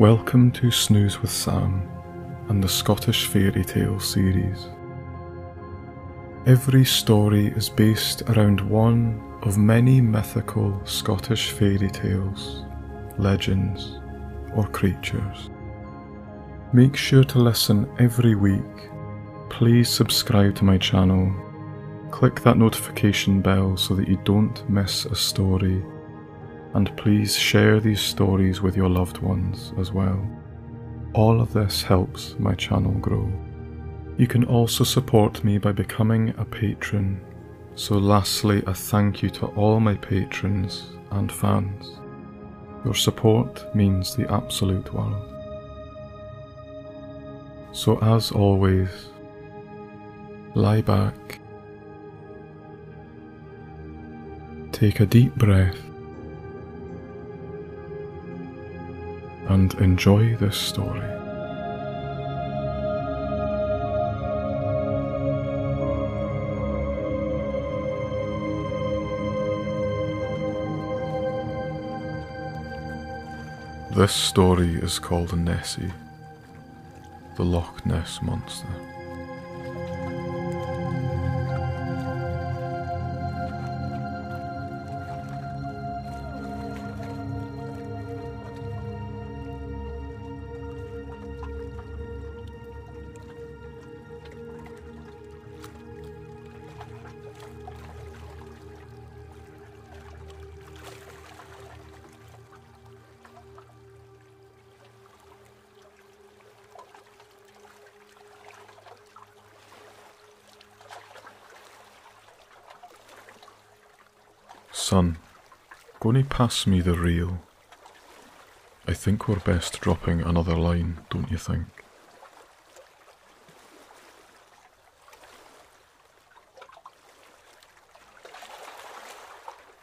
Welcome to Snooze with Sam and the Scottish Fairy Tale series. Every story is based around one of many mythical Scottish fairy tales, legends, or creatures. Make sure to listen every week. Please subscribe to my channel. Click that notification bell so that you don't miss a story and please share these stories with your loved ones as well. All of this helps my channel grow. You can also support me by becoming a patron. So, lastly, a thank you to all my patrons and fans. Your support means the absolute world. So, as always, lie back, take a deep breath and enjoy this story. This story is called Nessie, the Loch Ness Monster. Pass me the reel. I think we're best dropping another line, don't you think?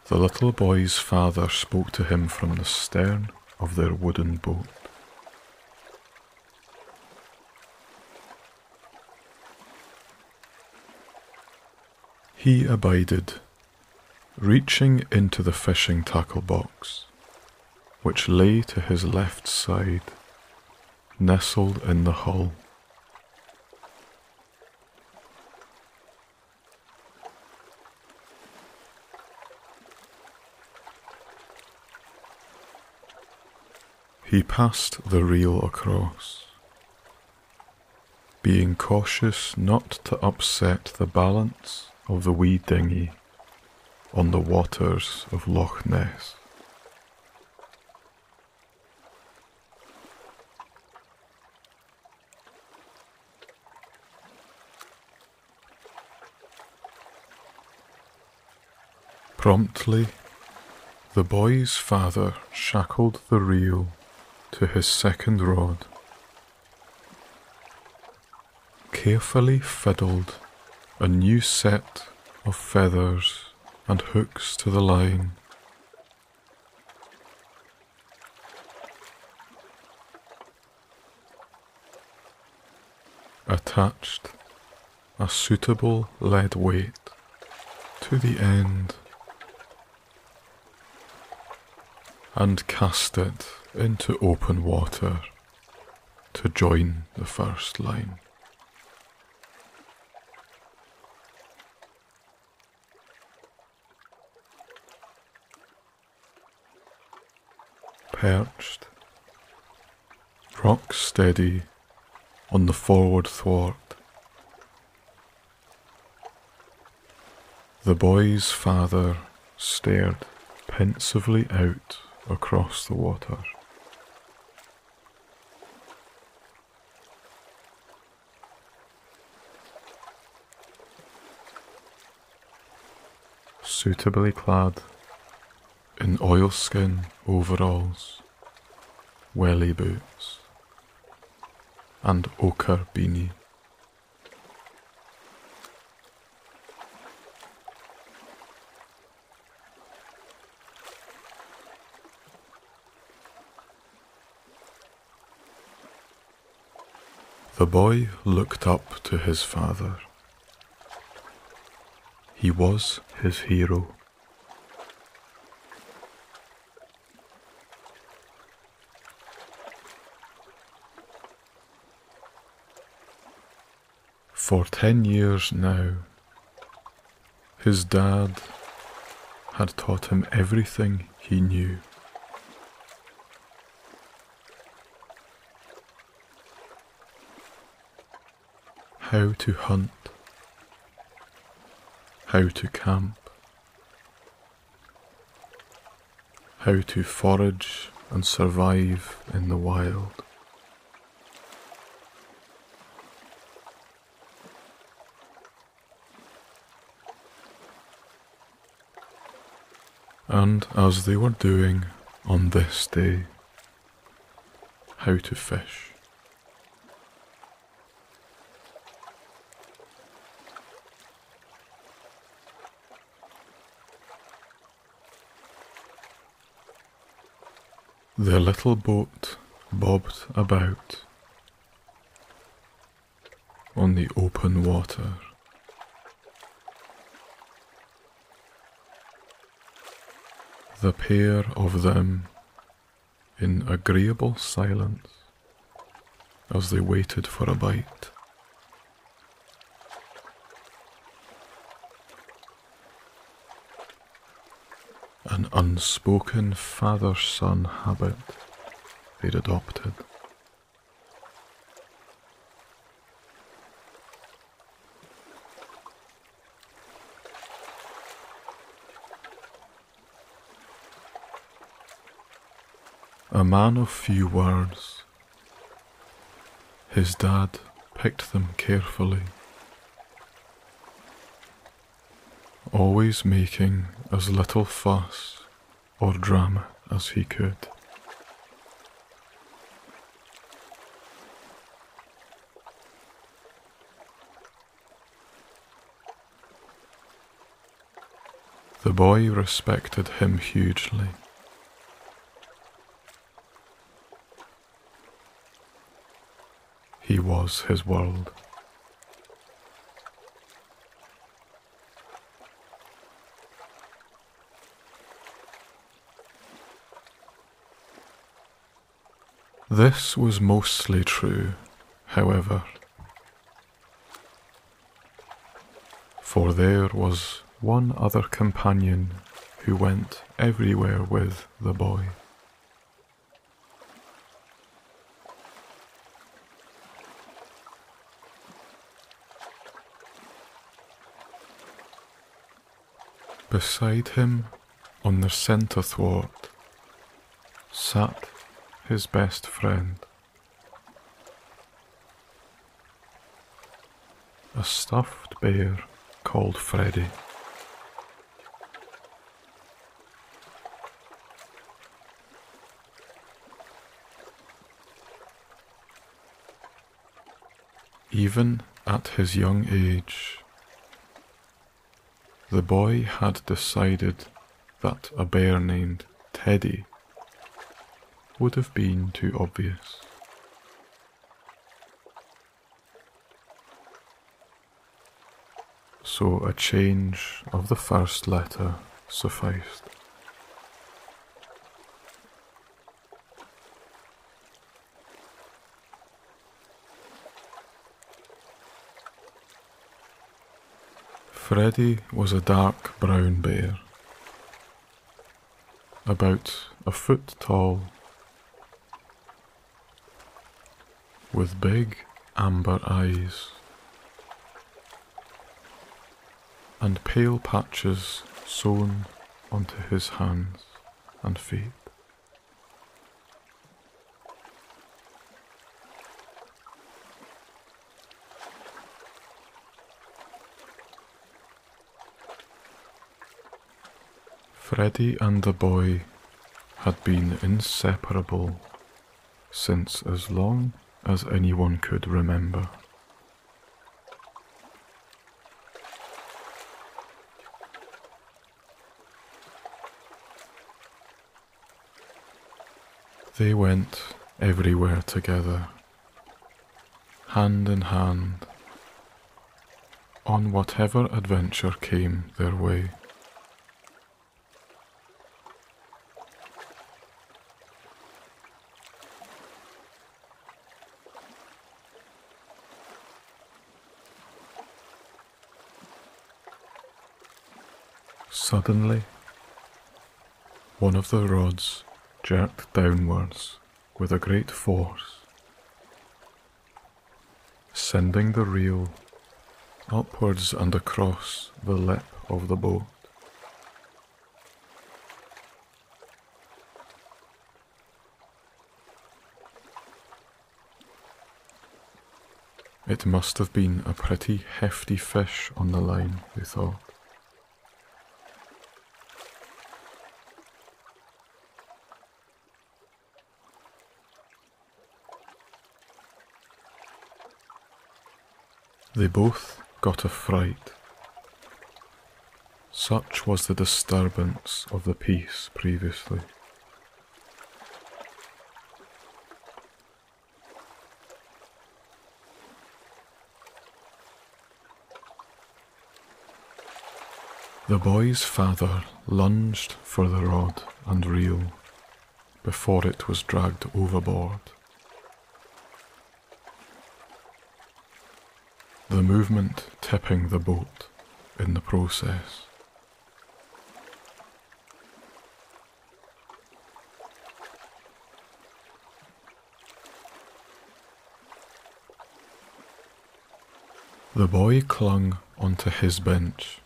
The little boy's father spoke to him from the stern of their wooden boat. He abided reaching into the fishing tackle box, which lay to his left side, nestled in the hull. He passed the reel across, being cautious not to upset the balance of the wee dinghy on the waters of Loch Ness. Promptly, the boy's father shackled the reel to his second rod, carefully fiddled a new set of feathers and hooks to the line. Attached a suitable lead weight to the end and cast it into open water to join the first line. Perched, rock steady on the forward thwart. The boy's father stared pensively out across the water. Suitably clad in oilskin overalls, welly boots, and ochre beanie. The boy looked up to his father. He was his hero. For ten years now, his dad had taught him everything he knew. How to hunt, how to camp, how to forage and survive in the wild. And as they were doing on this day, how to fish. The little boat bobbed about on the open water. The pair of them in agreeable silence as they waited for a bite. an unspoken father son habit they'd adopted. A man of few words, his dad picked them carefully always making as little fuss or drama as he could. The boy respected him hugely. He was his world. This was mostly true, however, for there was one other companion who went everywhere with the boy. Beside him, on the centre thwart, sat his best friend. A stuffed bear called Freddy. Even at his young age, the boy had decided that a bear named Teddy would have been too obvious. So a change of the first letter sufficed. Freddy was a dark brown bear, about a foot tall with big amber eyes and pale patches sewn onto his hands and feet. Freddy and the boy had been inseparable since as long as anyone could remember. They went everywhere together, hand in hand, on whatever adventure came their way. Suddenly, one of the rods jerked downwards with a great force, sending the reel upwards and across the lip of the boat. It must have been a pretty hefty fish on the line, they thought. They both got a fright. Such was the disturbance of the peace previously. The boy's father lunged for the rod and reel before it was dragged overboard. The movement tipping the boat in the process. The boy clung onto his bench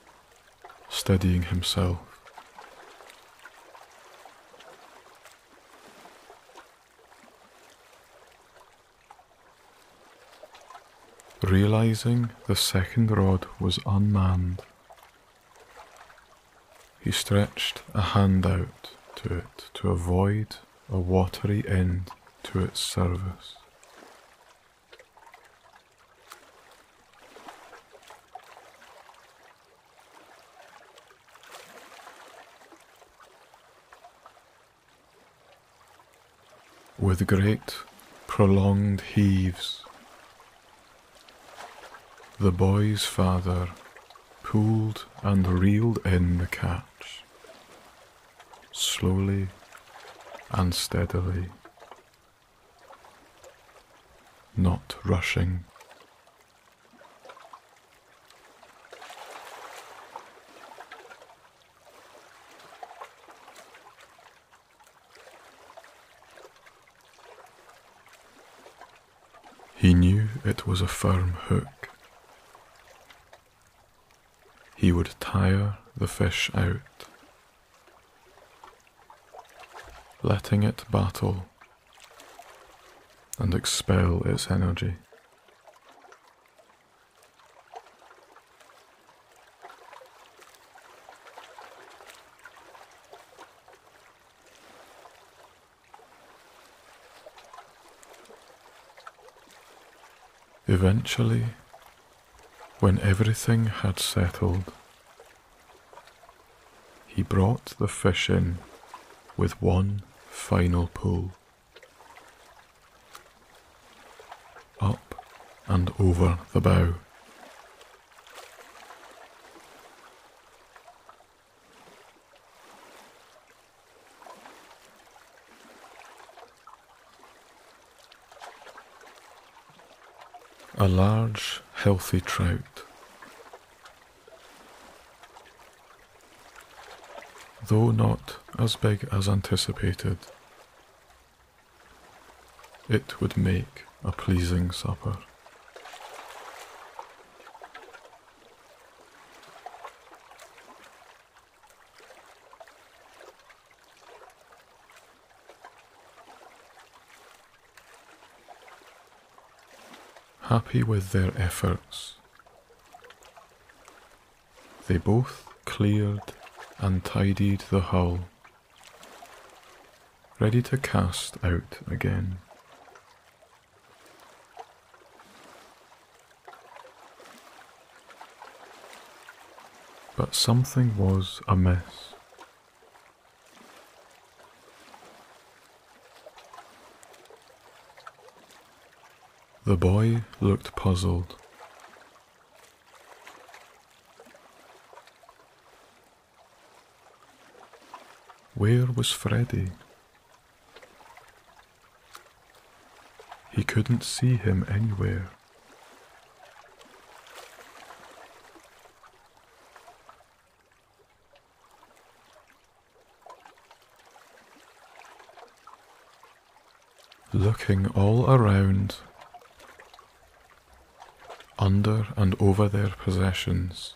steadying himself. Realizing the second rod was unmanned, he stretched a hand out to it to avoid a watery end to its service. with great prolonged heaves. The boy's father pulled and reeled in the catch, slowly and steadily, not rushing. He knew it was a firm hook. He would tire the fish out, letting it battle and expel its energy. Eventually, when everything had settled, he brought the fish in with one final pull. Up and over the bow. A large, healthy trout. Though not as big as anticipated, it would make a pleasing supper. happy with their efforts. They both cleared and tidied the hull, ready to cast out again. But something was amiss. The boy looked puzzled. Where was Freddy? He couldn't see him anywhere. Looking all around, under and over their possessions,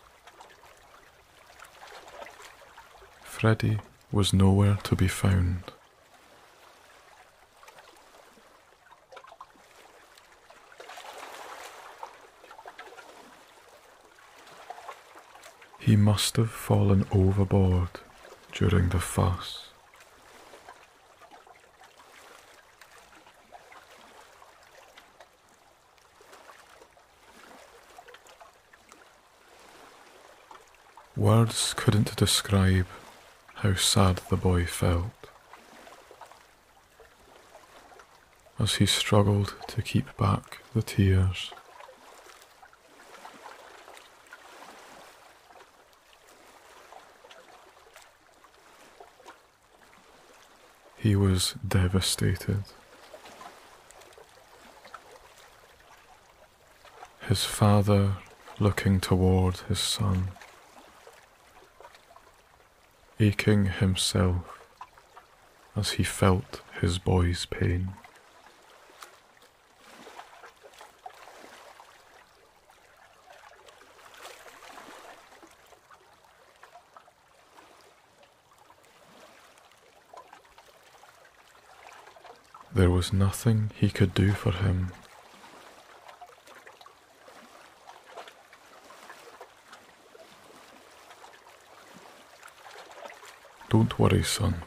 Freddy was nowhere to be found. He must have fallen overboard during the fuss. Words couldn't describe how sad the boy felt as he struggled to keep back the tears. He was devastated. His father looking toward his son aching himself as he felt his boy's pain. There was nothing he could do for him Don't worry, son.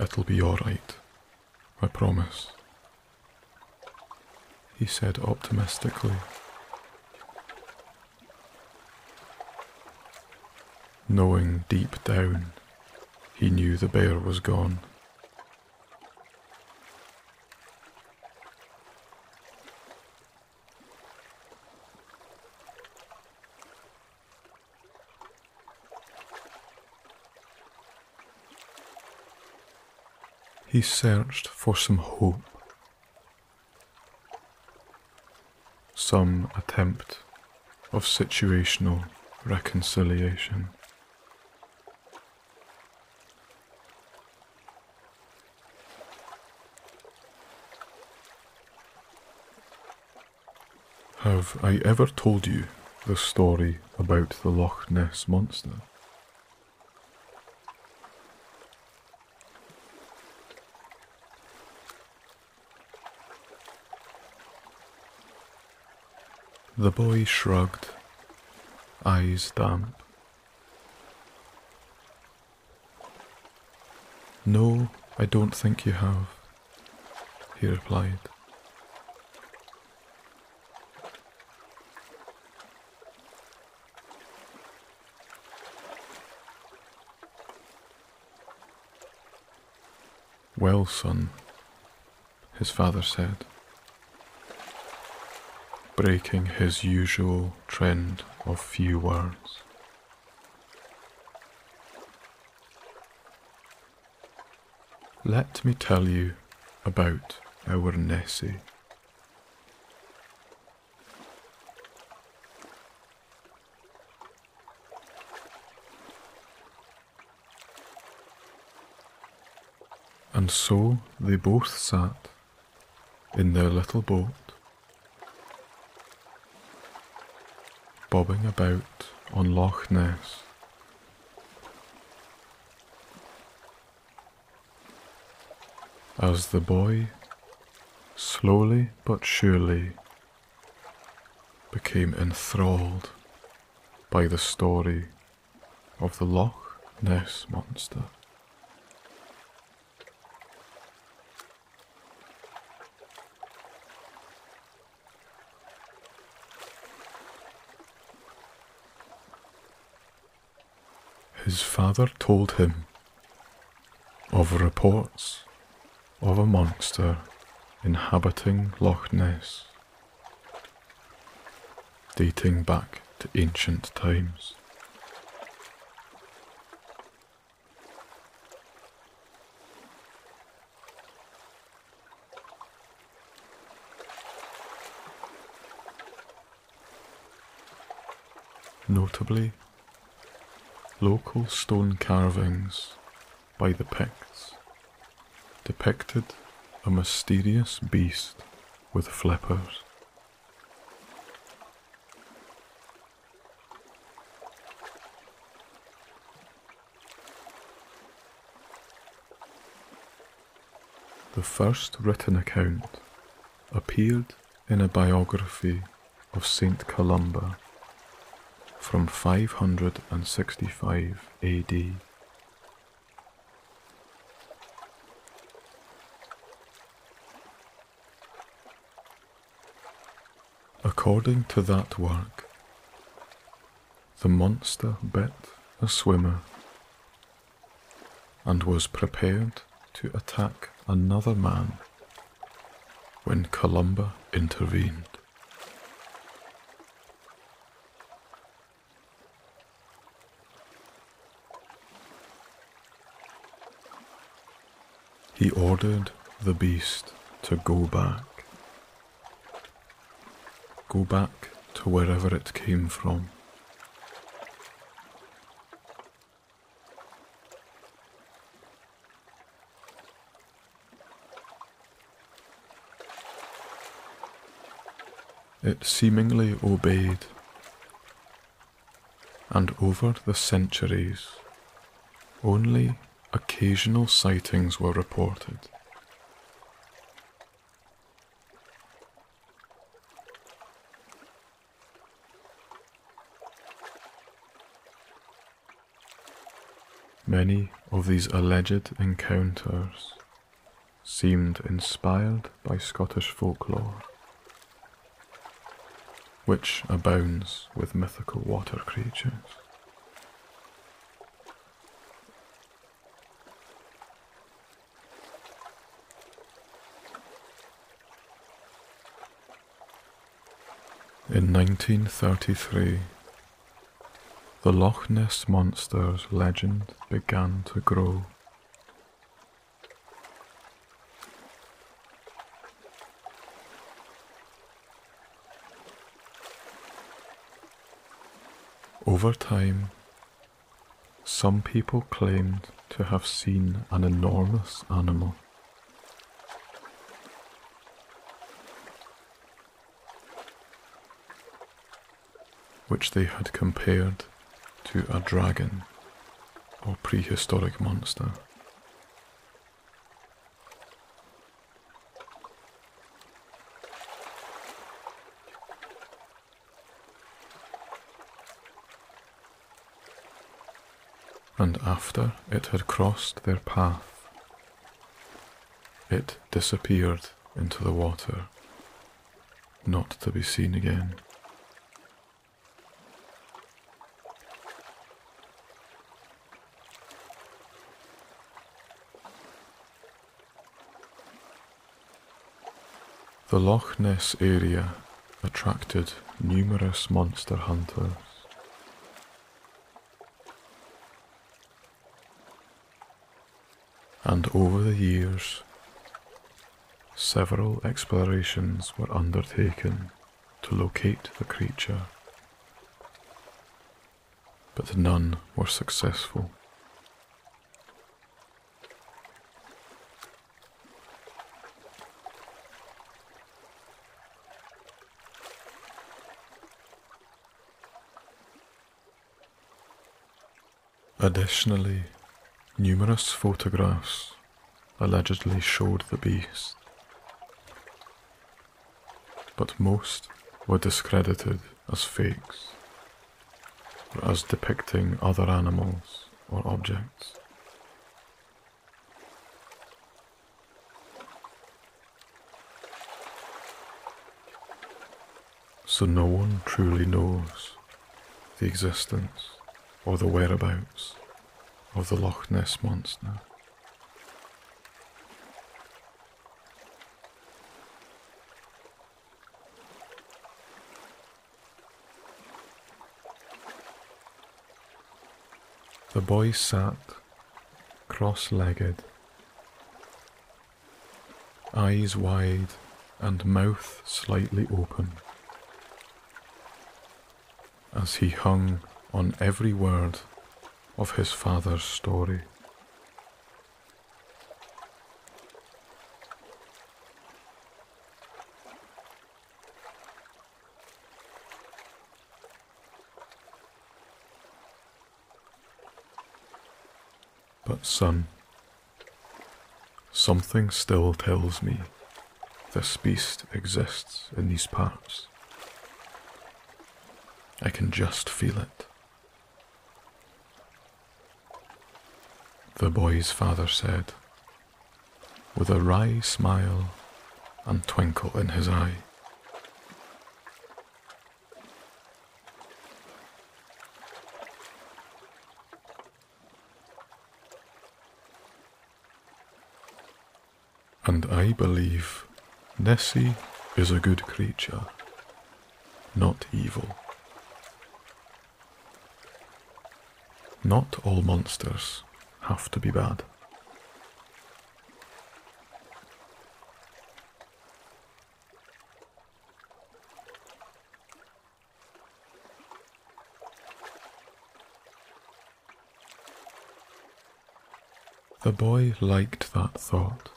It'll be alright. I promise. He said optimistically. Knowing deep down he knew the bear was gone. He searched for some hope, some attempt of situational reconciliation. Have I ever told you the story about the Loch Ness Monster? The boy shrugged, eyes damp. No, I don't think you have, he replied. Well, son, his father said breaking his usual trend of few words. Let me tell you about our Nessie. And so they both sat in their little boat bobbing about on Loch Ness. As the boy, slowly but surely, became enthralled by the story of the Loch Ness Monster. His father told him of reports of a monster inhabiting Loch Ness, dating back to ancient times. Notably, Local stone carvings by the Picts depicted a mysterious beast with flippers. The first written account appeared in a biography of Saint Columba from 565 AD. According to that work, the monster bit a swimmer and was prepared to attack another man when Columba intervened. He ordered the beast to go back. Go back to wherever it came from. It seemingly obeyed, and over the centuries, only occasional sightings were reported. Many of these alleged encounters seemed inspired by Scottish folklore, which abounds with mythical water creatures. In 1933, the Loch Ness Monster's legend began to grow. Over time, some people claimed to have seen an enormous animal. Which they had compared to a dragon or prehistoric monster. And after it had crossed their path, it disappeared into the water, not to be seen again. The Loch Ness area attracted numerous monster hunters. And over the years, several explorations were undertaken to locate the creature, but none were successful. Additionally, numerous photographs allegedly showed the beast, but most were discredited as fakes or as depicting other animals or objects. So no one truly knows the existence or the whereabouts of the Loch Ness Monster. The boy sat cross legged, eyes wide and mouth slightly open, as he hung on every word of his father's story. But, son, something still tells me this beast exists in these parts. I can just feel it. The boy's father said, with a wry smile and twinkle in his eye. And I believe Nessie is a good creature, not evil. Not all monsters have to be bad. The boy liked that thought.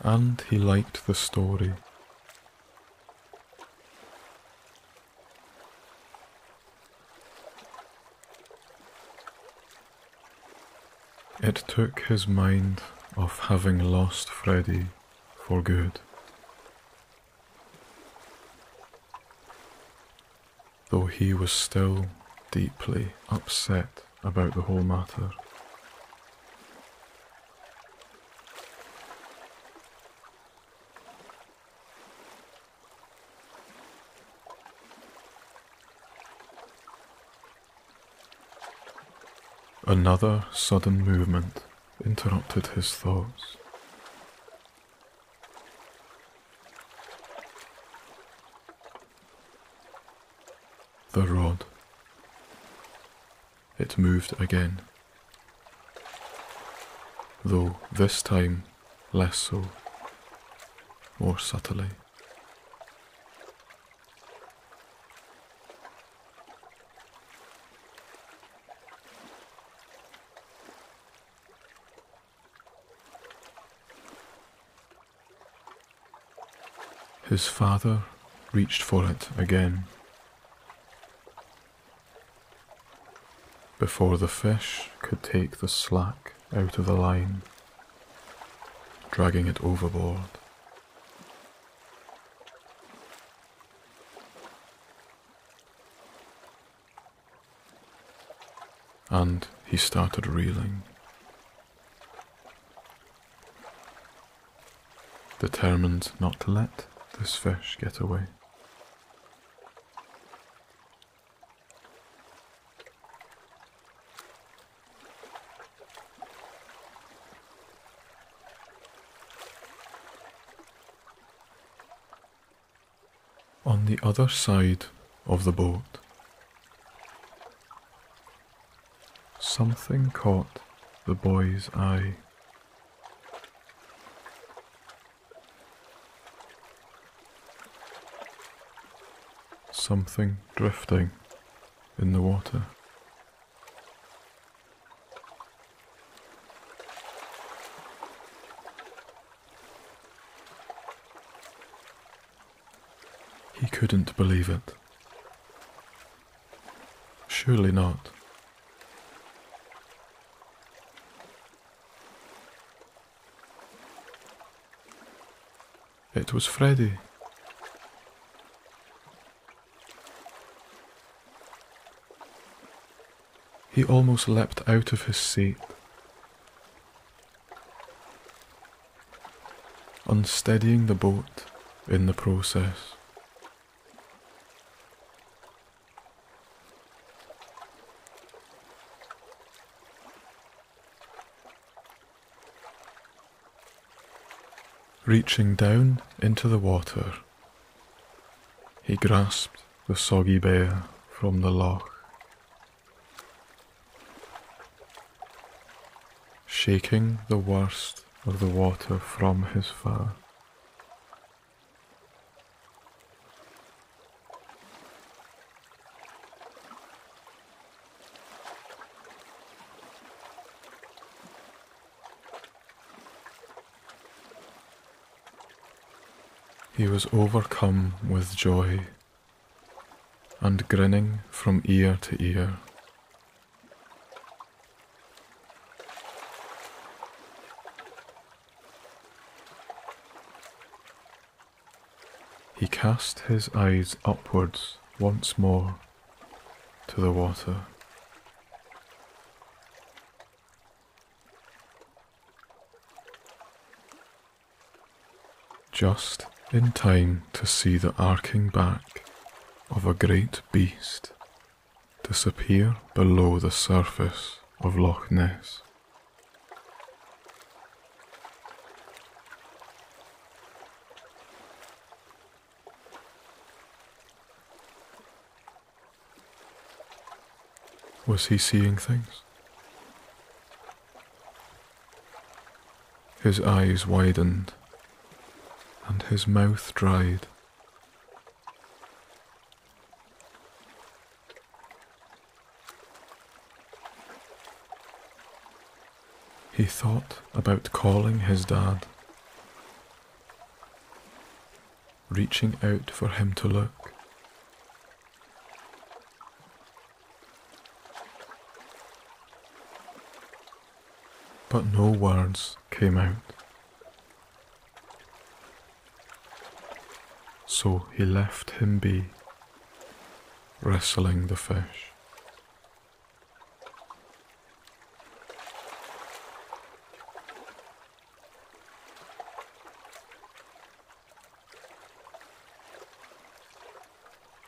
And he liked the story. It took his mind off having lost Freddy for good. Though he was still deeply upset about the whole matter. Another sudden movement interrupted his thoughts. The rod. It moved again, though this time less so, more subtly. His father reached for it again. Before the fish could take the slack out of the line, dragging it overboard. And he started reeling. Determined not to let this fish get away. On the other side of the boat, something caught the boy's eye. Something drifting in the water. He couldn't believe it. Surely not. It was Freddy. He almost leapt out of his seat, unsteadying the boat in the process. Reaching down into the water, he grasped the soggy bear from the loch. Shaking the worst of the water from his fur. He was overcome with joy and grinning from ear to ear. Cast his eyes upwards once more to the water. Just in time to see the arcing back of a great beast disappear below the surface of Loch Ness. Was he seeing things? His eyes widened and his mouth dried. He thought about calling his dad, reaching out for him to look. But no words came out. So he left him be, wrestling the fish.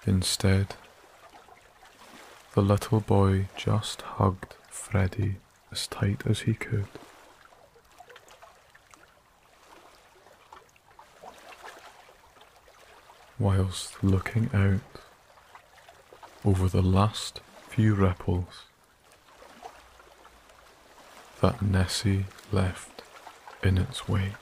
Instead, the little boy just hugged Freddie as tight as he could. Whilst looking out over the last few ripples that Nessie left in its wake.